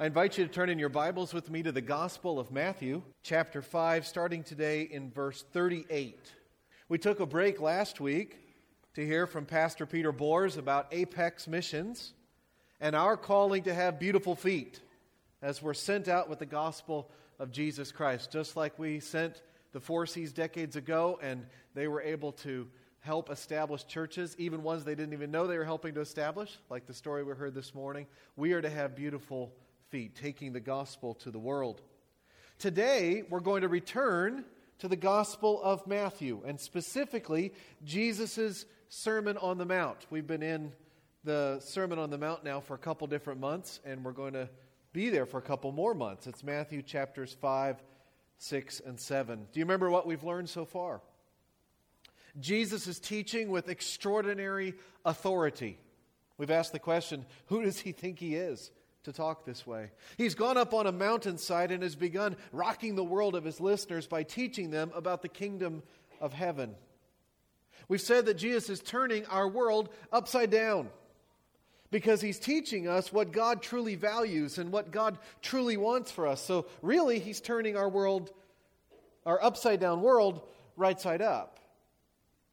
I invite you to turn in your Bibles with me to the Gospel of Matthew, chapter 5, starting today in verse 38. We took a break last week to hear from Pastor Peter Boers about Apex Missions and our calling to have beautiful feet as we're sent out with the gospel of Jesus Christ, just like we sent the Four Cs decades ago and they were able to help establish churches, even ones they didn't even know they were helping to establish, like the story we heard this morning. We are to have beautiful feet, taking the gospel to the world. Today, we're going to return to the Gospel of Matthew, and specifically Jesus' Sermon on the Mount. We've been in the Sermon on the Mount now for a couple different months, and we're going to be there for a couple more months. It's Matthew chapters 5, 6, and 7. Do you remember what we've learned so far? Jesus is teaching with extraordinary authority. We've asked the question who does he think he is? To talk this way. He's gone up on a mountainside and has begun rocking the world of his listeners by teaching them about the kingdom of heaven. We've said that Jesus is turning our world upside down because he's teaching us what God truly values and what God truly wants for us. So, really, he's turning our world, our upside down world, right side up.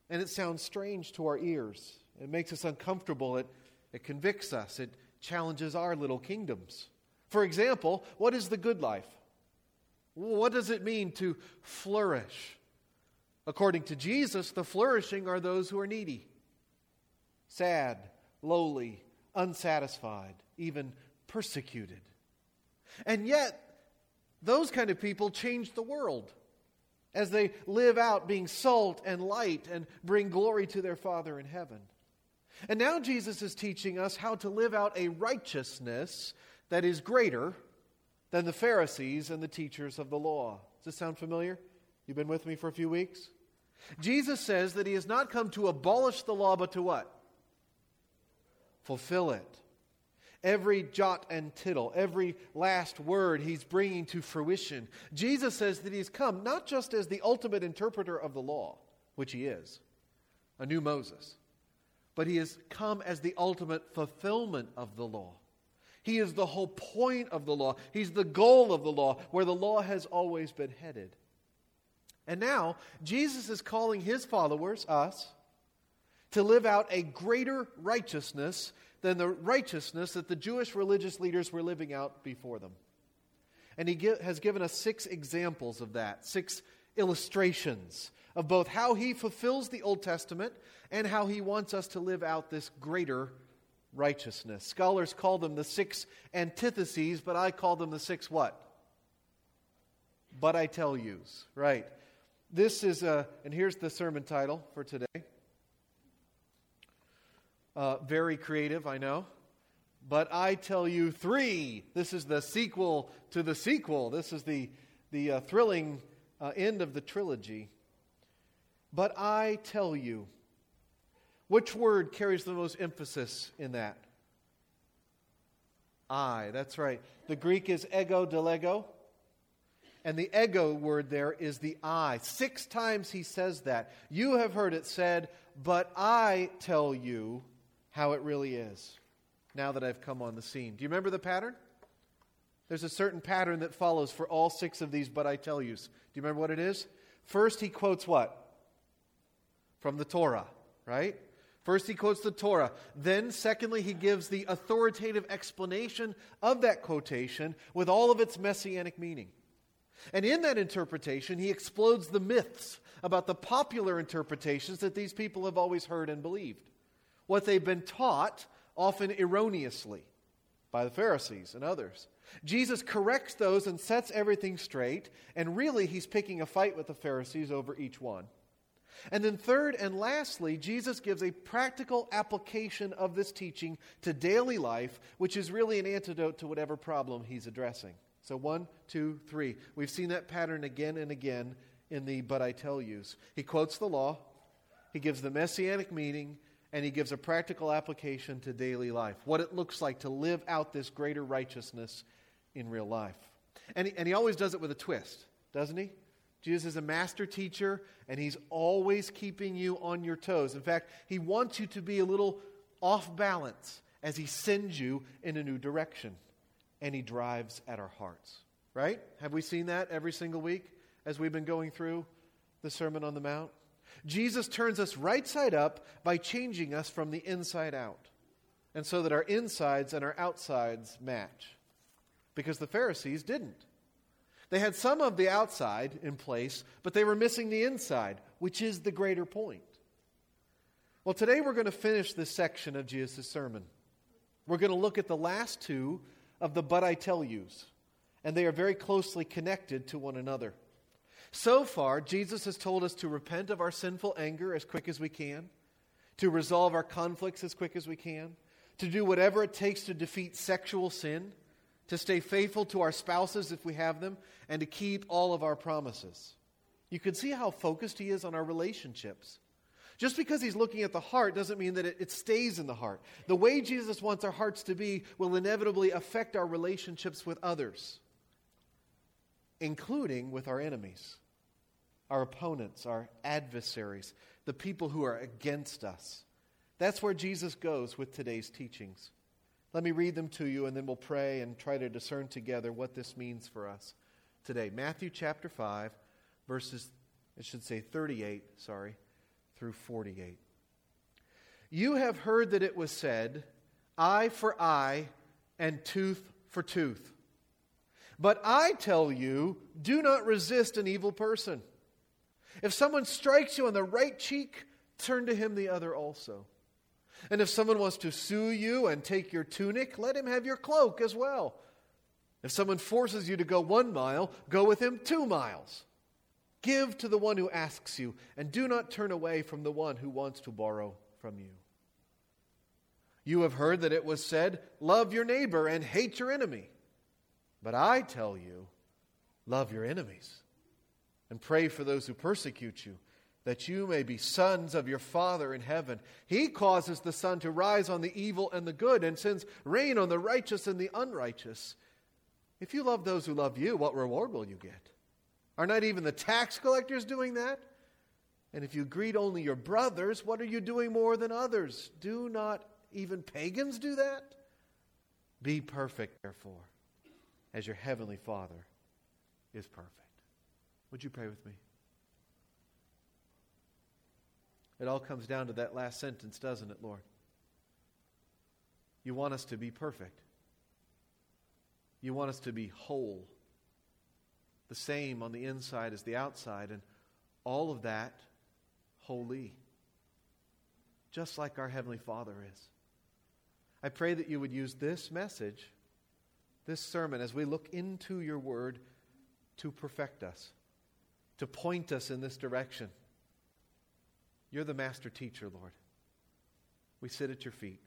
And it sounds strange to our ears. It makes us uncomfortable. It, it convicts us. It challenges our little kingdoms. For example, what is the good life? What does it mean to flourish? According to Jesus, the flourishing are those who are needy, sad, lowly, unsatisfied, even persecuted. And yet, those kind of people change the world as they live out being salt and light and bring glory to their Father in heaven. And now Jesus is teaching us how to live out a righteousness that is greater than the Pharisees and the teachers of the law. Does this sound familiar? You've been with me for a few weeks? Jesus says that he has not come to abolish the law, but to what? Fulfill it. Every jot and tittle, every last word he's bringing to fruition. Jesus says that he's come not just as the ultimate interpreter of the law, which he is, a new Moses but he has come as the ultimate fulfillment of the law. He is the whole point of the law. He's the goal of the law, where the law has always been headed. And now, Jesus is calling his followers, us, to live out a greater righteousness than the righteousness that the Jewish religious leaders were living out before them. And he has given us six examples of that, six illustrations of both how he fulfills the Old Testament and how he wants us to live out this greater righteousness. Scholars call them the six antitheses, but I call them the six what? But I tell yous. Right. This is a, and here's the sermon title for today. Uh, very creative, I know. But I tell you three. This is the sequel to the sequel. This is the, the uh, thrilling uh, end of the trilogy. But I tell you, which word carries the most emphasis in that? I, that's right. The Greek is ego delego. And the ego word there is the I. Six times he says that. You have heard it said, but I tell you how it really is now that I've come on the scene. Do you remember the pattern? There's a certain pattern that follows for all six of these, but I tell yous. Do you remember what it is? First, he quotes what? From the Torah, right? First, he quotes the Torah. Then, secondly, he gives the authoritative explanation of that quotation with all of its messianic meaning. And in that interpretation, he explodes the myths about the popular interpretations that these people have always heard and believed. What they've been taught, often erroneously, by the Pharisees and others. Jesus corrects those and sets everything straight, and really, he's picking a fight with the Pharisees over each one. And then, third and lastly, Jesus gives a practical application of this teaching to daily life, which is really an antidote to whatever problem he's addressing. So, one, two, three. We've seen that pattern again and again in the But I Tell Yous. He quotes the law, he gives the messianic meaning, and he gives a practical application to daily life. What it looks like to live out this greater righteousness in real life. And he, and he always does it with a twist, doesn't he? Jesus is a master teacher, and he's always keeping you on your toes. In fact, he wants you to be a little off balance as he sends you in a new direction. and he drives at our hearts. Right? Have we seen that every single week as we've been going through the Sermon on the Mount? Jesus turns us right side up by changing us from the inside out, and so that our insides and our outsides match. Because the Pharisees didn't. They had some of the outside in place, but they were missing the inside, which is the greater point. Well, today we're going to finish this section of Jesus' sermon. We're going to look at the last two of the but I tell yous, and they are very closely connected to one another. So far, Jesus has told us to repent of our sinful anger as quick as we can, to resolve our conflicts as quick as we can, to do whatever it takes to defeat sexual sin, to stay faithful to our spouses if we have them, and to keep all of our promises. You can see how focused he is on our relationships. Just because he's looking at the heart doesn't mean that it, it, stays in the heart. The way Jesus wants our hearts to be will inevitably affect our relationships with others, including with our enemies, our opponents, our adversaries, the people who are against us. That's where Jesus goes with today's teachings. Let me read them to you, and then we'll pray and try to discern together what this means for us today. Matthew chapter 5, verses, it should say 38, sorry through 48. You have heard that it was said, eye for eye and tooth for tooth. But I tell you, do not resist an evil person. If someone strikes you on the right cheek, turn to him the other also. And if someone wants to sue you and take your tunic, let him have your cloak as well. If someone forces you to go one mile, go with him two miles. Give to the one who asks you, and do not turn away from the one who wants to borrow from you. You have heard that it was said, Love your neighbor and hate your enemy. But I tell you, love your enemies and pray for those who persecute you, that you may be sons of your Father in heaven. He causes the sun to rise on the evil and the good, and sends rain on the righteous and the unrighteous. If you love those who love you, what reward will you get? Are not even the tax collectors doing that? And if you greet only your brothers, what are you doing more than others? Do not even pagans do that? Be perfect, therefore, as your heavenly Father is perfect. Would you pray with me? It all comes down to that last sentence, doesn't it, Lord? You want us to be perfect. You want us to be whole the same on the inside as the outside, and all of that holy, just like our Heavenly Father is. I pray that you would use this message, this sermon, as we look into your word to perfect us, to point us in this direction. You're the master teacher, Lord. We sit at your feet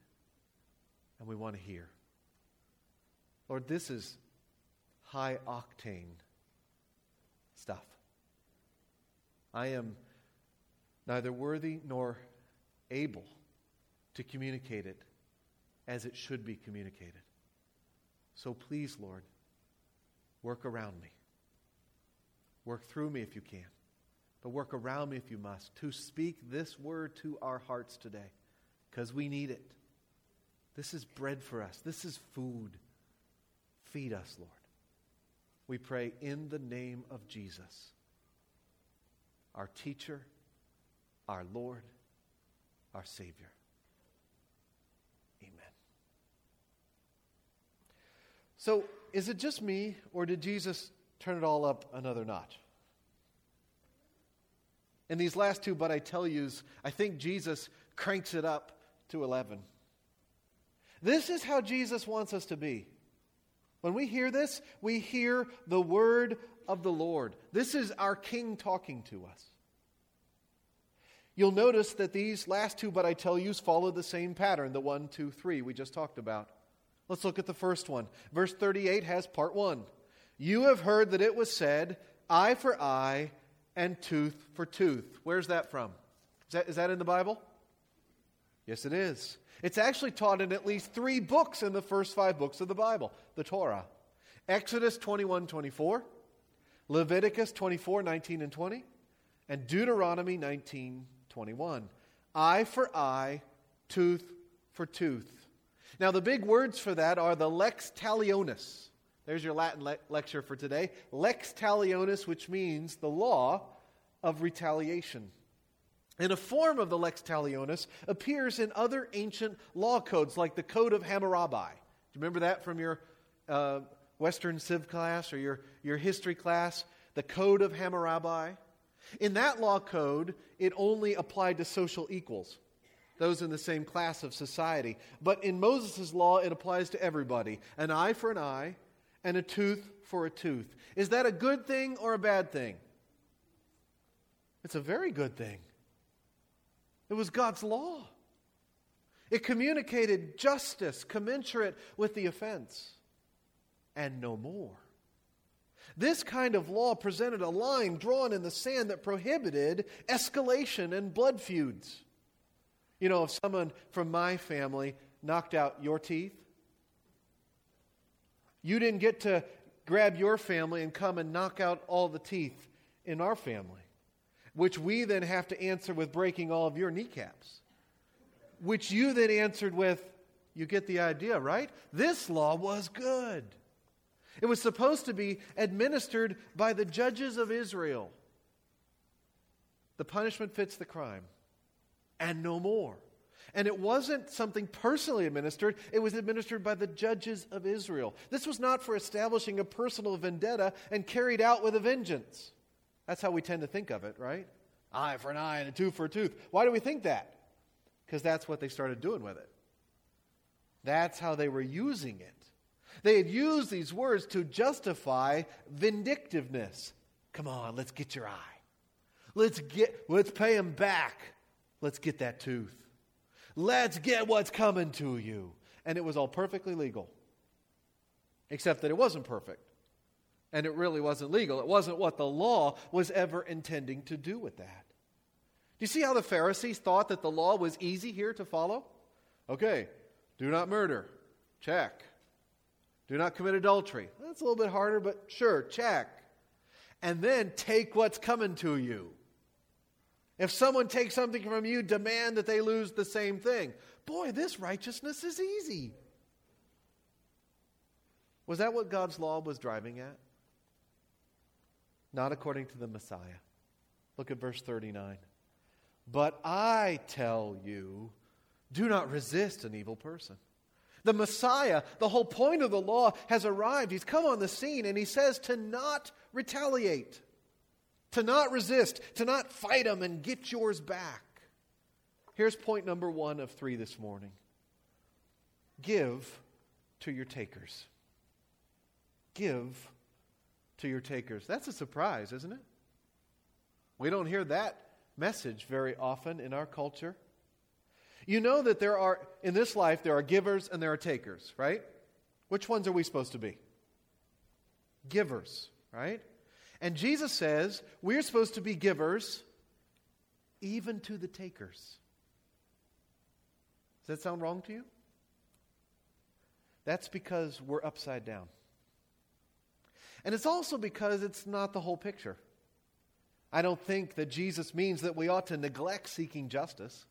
and we want to hear. Lord, this is high octane stuff. I am neither worthy nor able to communicate it as it should be communicated. So please, Lord, work around me. Work through me if you can, but work around me if you must to speak this word to our hearts today because we need it. This is bread for us, this is food. Feed us, Lord. We pray in the name of Jesus, our teacher, our Lord, our Savior. Amen. So, is it just me, or did Jesus turn it all up another notch? In these last two, but I tell yous, I think Jesus cranks it up to 11. This is how Jesus wants us to be. When we hear this, we hear the word of the Lord. This is our King talking to us. You'll notice that these last two, but I tell yous, follow the same pattern, the one, two, three we just talked about. Let's look at the first one. Verse 38 has part one. You have heard that it was said, eye for eye and tooth for tooth. Where's that from? Is that, is that in the Bible? Yes, it is. It's actually taught in at least three books in the first five books of the Bible, the Torah. Exodus 21 24, Leviticus 24 19 and 20, and Deuteronomy 19 21. Eye for eye, tooth for tooth. Now, the big words for that are the lex talionis. There's your Latin le- lecture for today. Lex talionis, which means the law of retaliation. And a form of the lex talionis appears in other ancient law codes, like the Code of Hammurabi. Do you remember that from your uh, Western Civ class or your, your history class? The Code of Hammurabi. In that law code, it only applied to social equals, those in the same class of society. But in Moses' law, it applies to everybody an eye for an eye and a tooth for a tooth. Is that a good thing or a bad thing? It's a very good thing. It was God's law. It communicated justice commensurate with the offense, and no more. This kind of law presented a line drawn in the sand that prohibited escalation and blood feuds. You know, if someone from my family knocked out your teeth, you didn't get to grab your family and come and knock out all the teeth in our family, which we then have to answer with breaking all of your kneecaps, which you then answered with, you get the idea, right? This law was good. It was supposed to be administered by the judges of Israel. The punishment fits the crime, and no more. And it wasn't something personally administered, it was administered by the judges of Israel. This was not for establishing a personal vendetta and carried out with a vengeance. That's how we tend to think of it, right? Eye for an eye and a tooth for a tooth. Why do we think that? Because that's what they started doing with it. That's how they were using it. They had used these words to justify vindictiveness. Come on, let's get your eye. Let's get let's pay him back. Let's get that tooth. Let's get what's coming to you. And it was all perfectly legal. Except that it wasn't perfect. And it really wasn't legal. It wasn't what the law was ever intending to do with that. Do you see how the Pharisees thought that the law was easy here to follow? Okay, do not murder. Check. Do not commit adultery. That's a little bit harder, but sure, check. And then take what's coming to you. If someone takes something from you, demand that they lose the same thing. Boy, this righteousness is easy. Was that what God's law was driving at? Not according to the Messiah. Look at verse 39. But I tell you, do not resist an evil person. The Messiah, the whole point of the law, has arrived. He's come on the scene, and he says to not retaliate to not resist, to not fight them and get yours back. Here's point number one of three this morning give to your takers. Give to your takers. That's a surprise, isn't it? We don't hear that message very often in our culture. You know that there are, in this life, there are givers and there are takers, right? Which ones are we supposed to be? Givers, right? And Jesus says we're supposed to be givers even to the takers. Does that sound wrong to you? That's because we're upside down. And it's also because it's not the whole picture. I don't think that Jesus means that we ought to neglect seeking justice.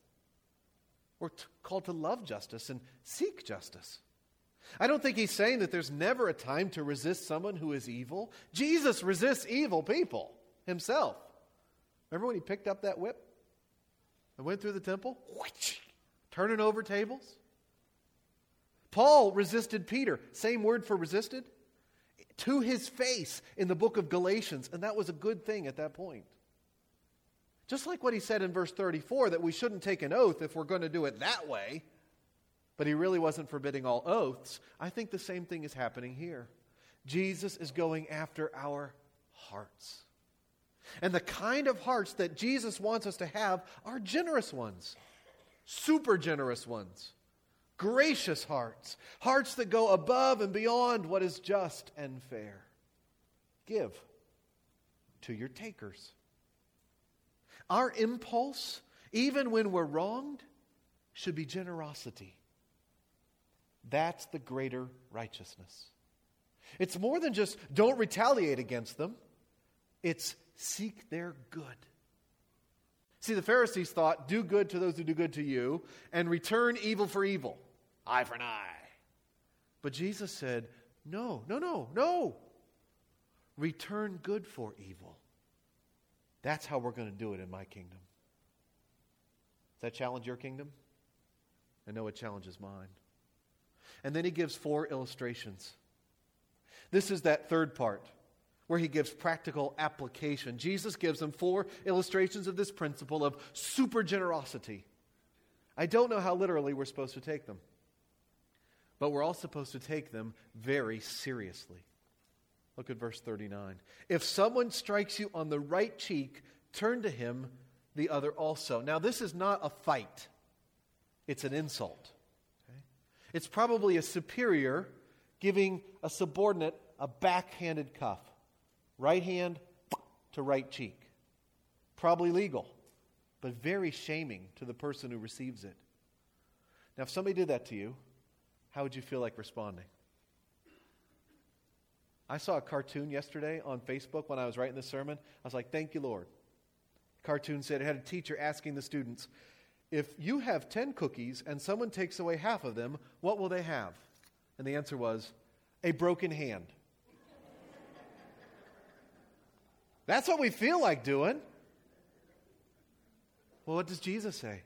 We're t- called to love justice and seek justice. I don't think he's saying that there's never a time to resist someone who is evil. Jesus resists evil people himself. Remember when he picked up that whip and went through the temple? Turning over tables? Paul resisted Peter. Same word for resisted. To his face in the book of Galatians. And that was a good thing at that point. Just like what he said in verse 34 that we shouldn't take an oath if we're going to do it that way but he really wasn't forbidding all oaths. I think the same thing is happening here. Jesus is going after our hearts. And the kind of hearts that Jesus wants us to have are generous ones, super generous ones, gracious hearts, hearts that go above and beyond what is just and fair. Give to your takers. Our impulse, even when we're wronged, should be generosity. That's the greater righteousness. It's more than just don't retaliate against them, it's seek their good. See, the Pharisees thought, do good to those who do good to you and return evil for evil. eye for an eye. But Jesus said, No, no, no, no. Return good for evil. That's how we're going to do it in my kingdom. Does that challenge your kingdom? I know it challenges mine. And then he gives four illustrations. This is that third part where he gives practical application. Jesus gives them four illustrations of this principle of super generosity. I don't know how literally we're supposed to take them, but we're all supposed to take them very seriously. Look at verse 39. If someone strikes you on the right cheek, turn to him the other also. Now, this is not a fight, it's an insult. It's probably a superior giving a subordinate a backhanded cuff. Right hand to right cheek. Probably legal, but very shaming to the person who receives it. Now, if somebody did that to you, how would you feel like responding? I saw a cartoon yesterday on Facebook when I was writing the sermon. I was like, thank you, Lord. Cartoon said it had a teacher asking the students, if you have 10 cookies and someone takes away half of them, what will they have? And the answer was, a broken hand. That's what we feel like doing. Well, what does Jesus say?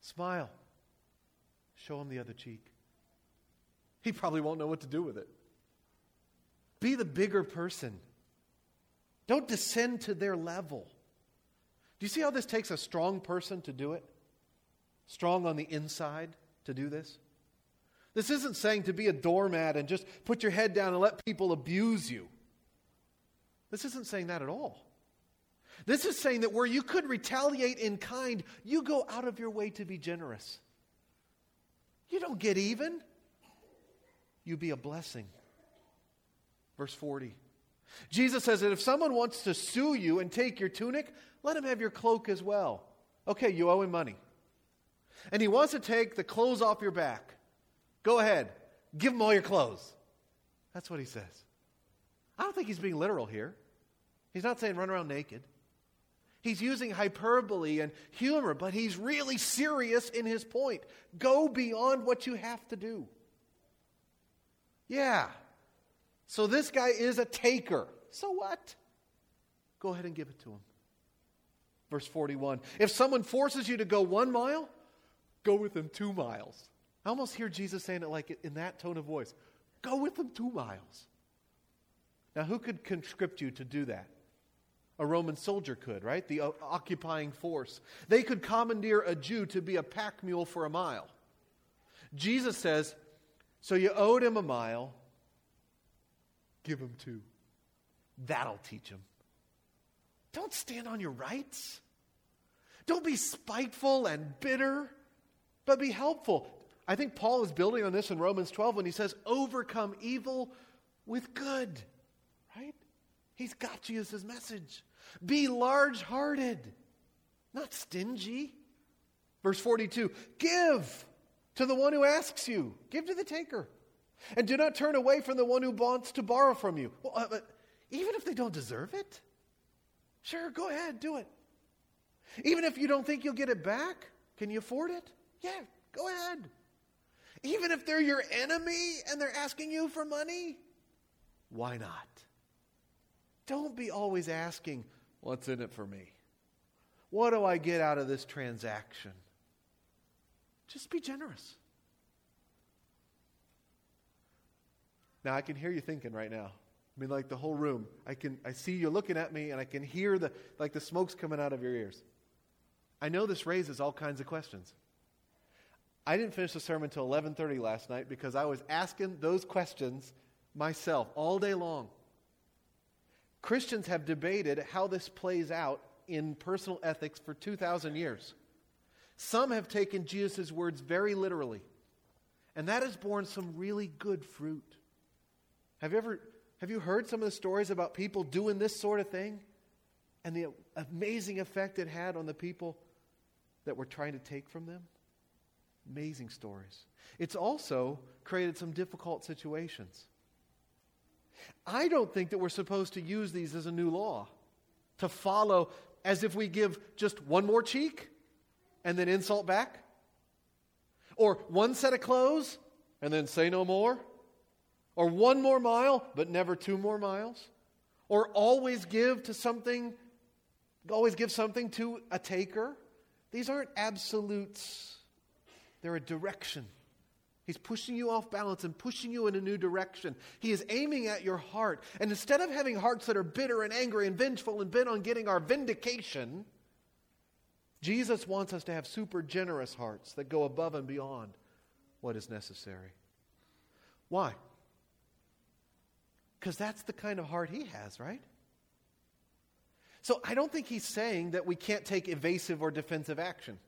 Smile. Show him the other cheek. He probably won't know what to do with it. Be the bigger person. Don't descend to their level. Do you see how this takes a strong person to do it? Strong on the inside to do this? This isn't saying to be a doormat and just put your head down and let people abuse you. This isn't saying that at all. This is saying that where you could retaliate in kind, you go out of your way to be generous. You don't get even, you be a blessing. Verse 40. Jesus says that if someone wants to sue you and take your tunic, let him have your cloak as well. Okay, you owe him money. And he wants to take the clothes off your back. Go ahead, give him all your clothes. That's what he says. I don't think he's being literal here. He's not saying run around naked. He's using hyperbole and humor, but he's really serious in his point. Go beyond what you have to do. Yeah. So this guy is a taker. So what? Go ahead and give it to him. Verse 41 If someone forces you to go one mile, go with them two miles. I almost hear Jesus saying it like in that tone of voice Go with them two miles. Now, who could conscript you to do that? A Roman soldier could, right? The uh, occupying force. They could commandeer a Jew to be a pack mule for a mile. Jesus says, So you owed him a mile, give him two. That'll teach him. Don't stand on your rights. Don't be spiteful and bitter, but be helpful. I think Paul is building on this in Romans 12 when he says, Overcome evil with good. Right? He's got his message. Be large hearted, not stingy. Verse 42 Give to the one who asks you, give to the taker. And do not turn away from the one who wants to borrow from you. Well, uh, even if they don't deserve it, sure, go ahead, do it. Even if you don't think you'll get it back, can you afford it? Yeah, go ahead. Even if they're your enemy and they're asking you for money, why not? Don't be always asking, What's in it for me? What do I get out of this transaction? Just be generous. Now I can hear you thinking right now. I mean, like the whole room. I can I see you looking at me and I can hear the like the smoke's coming out of your ears. I know this raises all kinds of questions. I didn't finish the sermon until 11:30 last night because I was asking those questions myself all day long. Christians have debated how this plays out in personal ethics for 2,000 years. Some have taken Jesus' words very literally, and that has borne some really good fruit. Have you ever have you heard some of the stories about people doing this sort of thing and the amazing effect it had on the people that were trying to take from them? Amazing stories. It's also created some difficult situations. I don't think that we're supposed to use these as a new law to follow as if we give just one more cheek and then insult back. Or one set of clothes and then say no more? Or one more mile but never two more miles? Or always give to something, always give something to a taker? These aren't absolutes, they're a direction. He's pushing you off balance and pushing you in a new direction. He is aiming at your heart. And instead of having hearts that are bitter and angry and vengeful and bent on getting our vindication, Jesus wants us to have super generous hearts that go above and beyond what is necessary. Why? Because that's the kind of heart he has, right? So I don't think he's saying that we can't take evasive or defensive action.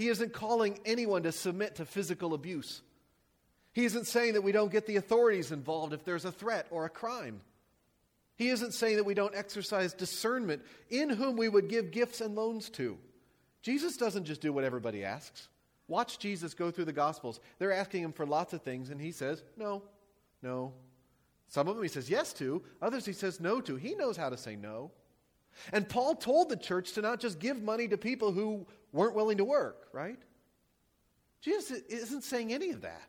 He isn't calling anyone to submit to physical abuse. He isn't saying that we don't get the authorities involved if there's a threat or a crime. He isn't saying that we don't exercise discernment in whom we would give gifts and loans to. Jesus doesn't just do what everybody asks. Watch Jesus go through the Gospels. They're asking him for lots of things, and he says, no, no. Some of them he says yes to, others he says no to. He knows how to say no. And Paul told the church to not just give money to people who weren't willing to work, right? Jesus isn't saying any of that.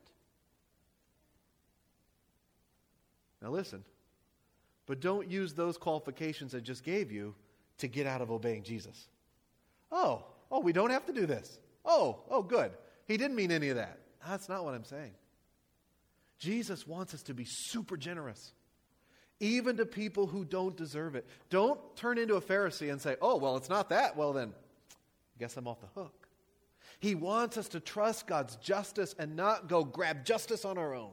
Now listen, but don't use those qualifications I just gave you to get out of obeying Jesus. Oh, oh, we don't have to do this. Oh, oh, good. He didn't mean any of that. That's not what I'm saying. Jesus wants us to be super generous even to people who don't deserve it. Don't turn into a Pharisee and say, oh, well, it's not that. Well, then, I guess I'm off the hook. He wants us to trust God's justice and not go grab justice on our own.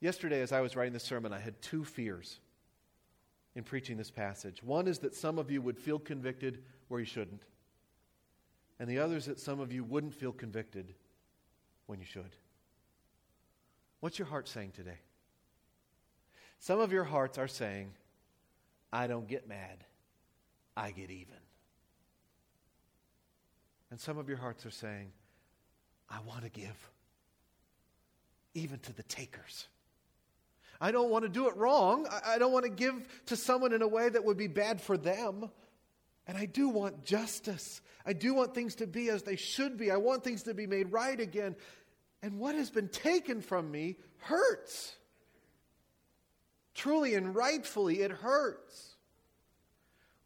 Yesterday, as I was writing this sermon, I had two fears in preaching this passage. One is that some of you would feel convicted where you shouldn't, and the other is that some of you wouldn't feel convicted when you should. What's your heart saying today? Some of your hearts are saying, I don't get mad, I get even. And some of your hearts are saying, I want to give, even to the takers. I don't want to do it wrong. I don't want to give to someone in a way that would be bad for them. And I do want justice. I do want things to be as they should be. I want things to be made right again. And what has been taken from me hurts. Truly and rightfully, it hurts.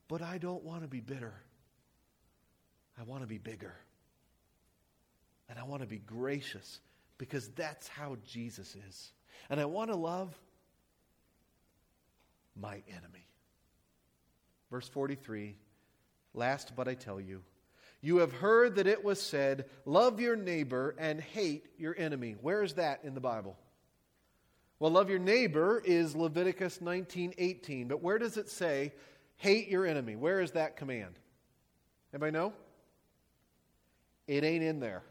But I don't want to be bitter. I want to be bigger. And I want to be gracious because that's how Jesus is. And I want to love my enemy. Verse 43 Last but I tell you, you have heard that it was said, Love your neighbor and hate your enemy. Where is that in the Bible? Well, love your neighbor is Leviticus 19:18, but where does it say hate your enemy? Where is that command? Anybody know? It ain't in there.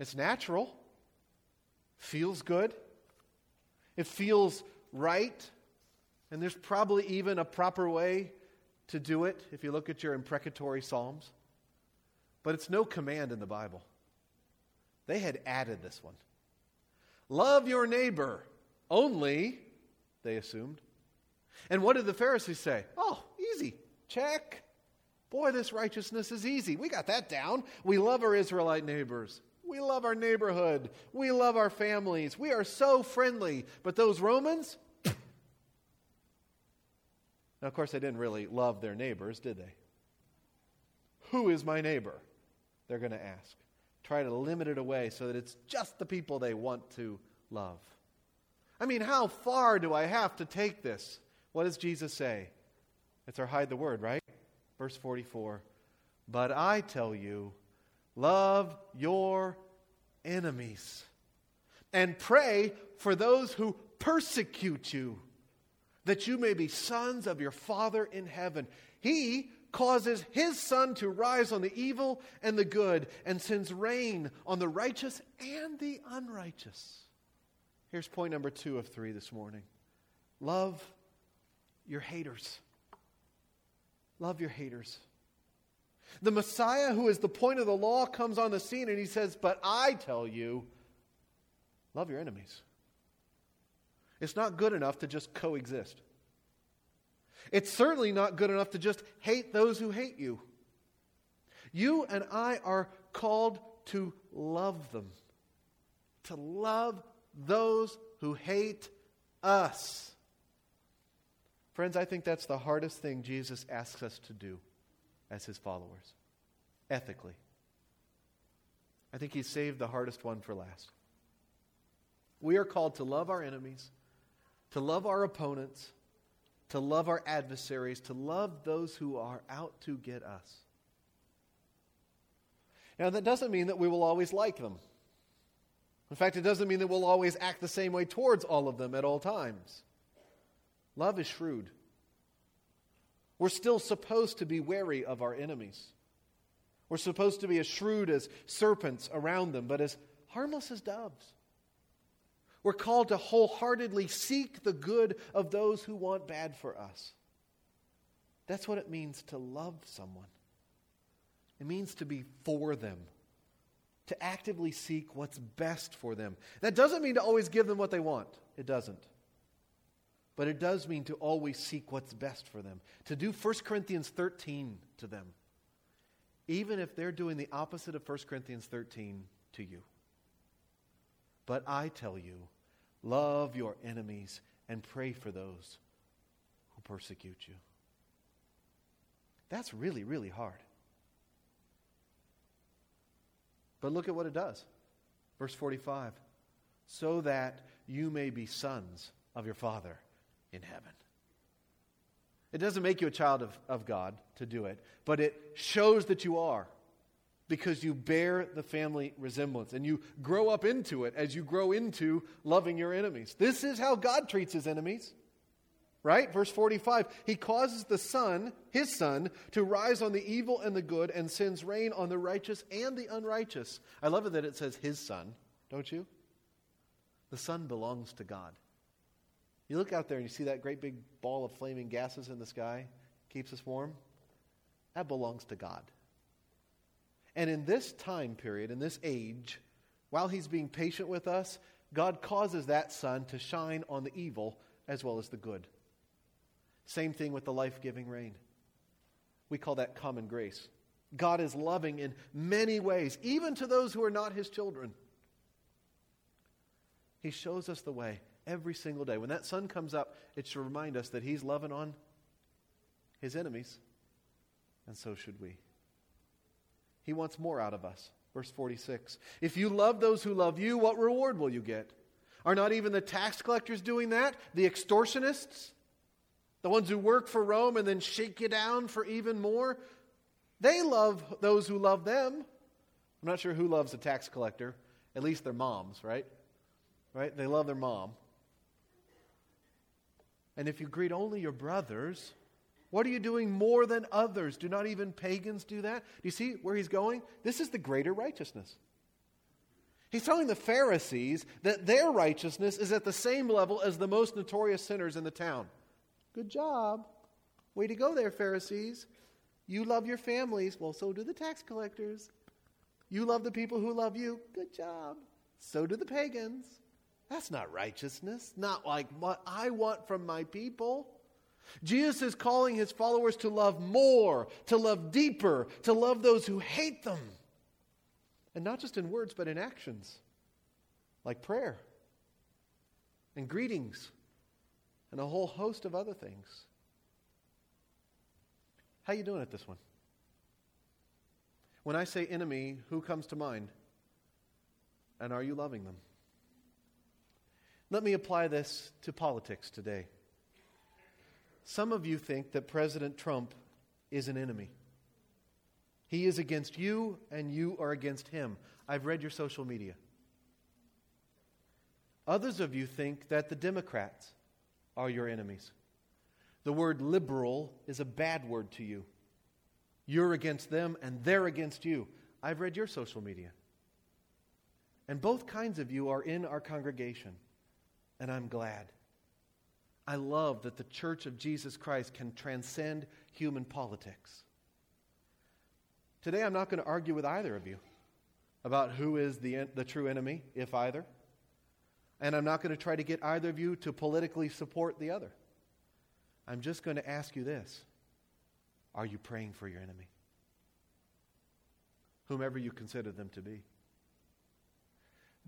It's natural. Feels good. It feels right. And there's probably even a proper way to do it if you look at your imprecatory Psalms. But it's no command in the Bible. They had added this one. Love your neighbor only, they assumed. And what did the Pharisees say? Oh, easy. Check. Boy, this righteousness is easy. We got that down. We love our Israelite neighbors. We love our neighborhood. We love our families. We are so friendly. But those Romans, now, of course, they didn't really love their neighbors, did they? Who is my neighbor? They're going to ask. Try to limit it away so that it's just the people they want to love. I mean, how far do I have to take this? What does Jesus say? It's our hide the word, right? Verse 44. But I tell you, love your enemies and pray for those who persecute you that you may be sons of your Father in heaven. He causes his sun to rise on the evil and the good and sends rain on the righteous and the unrighteous. Here's point number two of three this morning love your haters. Love your haters. The Messiah, who is the point of the law, comes on the scene and he says, But I tell you, love your enemies. It's not good enough to just coexist. It's certainly not good enough to just hate those who hate you. You and I are called to love them, to love those who hate us. Friends, I think that's the hardest thing Jesus asks us to do as his followers, ethically. I think he saved the hardest one for last. We are called to love our enemies, to love our opponents, to love our adversaries, to love those who are out to get us. Now, that doesn't mean that we will always like them. In fact, it doesn't mean that we'll always act the same way towards all of them at all times. Love is shrewd. We're still supposed to be wary of our enemies. We're supposed to be as shrewd as serpents around them, but as harmless as doves. We're called to wholeheartedly seek the good of those who want bad for us. That's what it means to love someone. It means to be for them, to actively seek what's best for them. That doesn't mean to always give them what they want, it doesn't. But it does mean to always seek what's best for them, to do 1 Corinthians 13 to them, even if they're doing the opposite of 1 Corinthians 13 to you. But I tell you, love your enemies and pray for those who persecute you. That's really, really hard. But look at what it does. Verse 45 so that you may be sons of your Father in heaven. It doesn't make you a child of, of God to do it, but it shows that you are because you bear the family resemblance and you grow up into it as you grow into loving your enemies. This is how God treats his enemies. Right? Verse 45 He causes the sun, his son, to rise on the evil and the good and sends rain on the righteous and the unrighteous. I love it that it says his son, don't you? The sun belongs to God. You look out there and you see that great big ball of flaming gases in the sky, keeps us warm. That belongs to God. And in this time period, in this age, while He's being patient with us, God causes that sun to shine on the evil as well as the good. Same thing with the life giving rain. We call that common grace. God is loving in many ways, even to those who are not his children. He shows us the way every single day. When that sun comes up, it should remind us that he's loving on his enemies, and so should we. He wants more out of us. Verse 46 If you love those who love you, what reward will you get? Are not even the tax collectors doing that? The extortionists? The ones who work for Rome and then shake you down for even more, they love those who love them. I'm not sure who loves a tax collector. At least their moms, right? Right? They love their mom. And if you greet only your brothers, what are you doing more than others? Do not even pagans do that? Do you see where he's going? This is the greater righteousness. He's telling the Pharisees that their righteousness is at the same level as the most notorious sinners in the town. Good job. Way to go there, Pharisees. You love your families. Well, so do the tax collectors. You love the people who love you. Good job. So do the pagans. That's not righteousness, not like what I want from my people. Jesus is calling his followers to love more, to love deeper, to love those who hate them. And not just in words, but in actions, like prayer and greetings and a whole host of other things. How you doing at this one? When I say enemy, who comes to mind? And are you loving them? Let me apply this to politics today. Some of you think that President Trump is an enemy. He is against you, and you are against him. I've read your social media. Others of you think that the Democrats are your enemies. The word liberal is a bad word to you. You're against them and they're against you. I've read your social media. And both kinds of you are in our congregation, and I'm glad. I love that the Church of Jesus Christ can transcend human politics. Today, I'm not going to argue with either of you about who is the, the true enemy, if either. And I'm not going to try to get either of you to politically support the other. I'm just going to ask you this Are you praying for your enemy? whomever you consider them to be.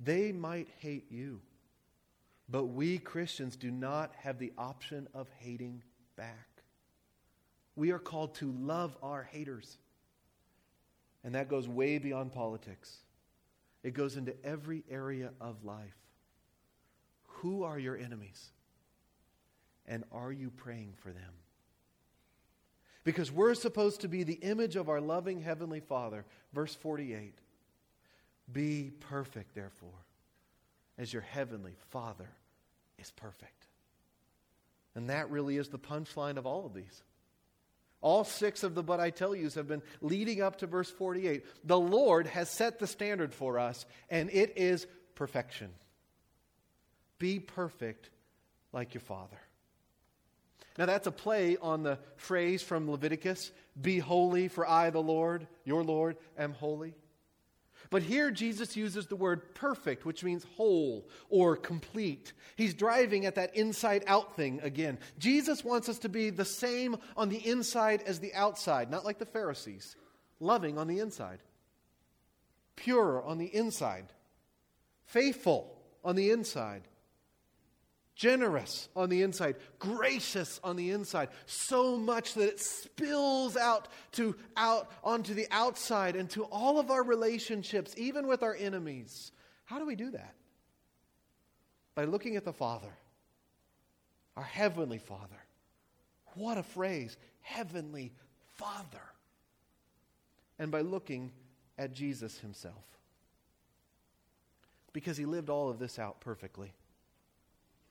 They might hate you, but we Christians do not have the option of hating back. We are called to love our haters. And that goes way beyond politics, it goes into every area of life. Who are your enemies? And are you praying for them? Because we're supposed to be the image of our loving Heavenly Father. Verse 48 Be perfect, therefore, as your Heavenly Father is perfect. And that really is the punchline of all of these. All six of the but I tell yous have been leading up to verse 48. The Lord has set the standard for us, and it is perfection. Be perfect like your Father. Now, that's a play on the phrase from Leviticus Be holy, for I, the Lord, your Lord, am holy. But here Jesus uses the word perfect, which means whole or complete. He's driving at that inside out thing again. Jesus wants us to be the same on the inside as the outside, not like the Pharisees, loving on the inside, pure on the inside, faithful on the inside, generous on the inside, gracious on the inside, so much that it spills out to out onto the outside and to all of our relationships, even with our enemies. How do we do that? By looking at the Father, our heavenly Father. What a phrase, heavenly Father. And by looking at Jesus himself. Because he lived all of this out perfectly.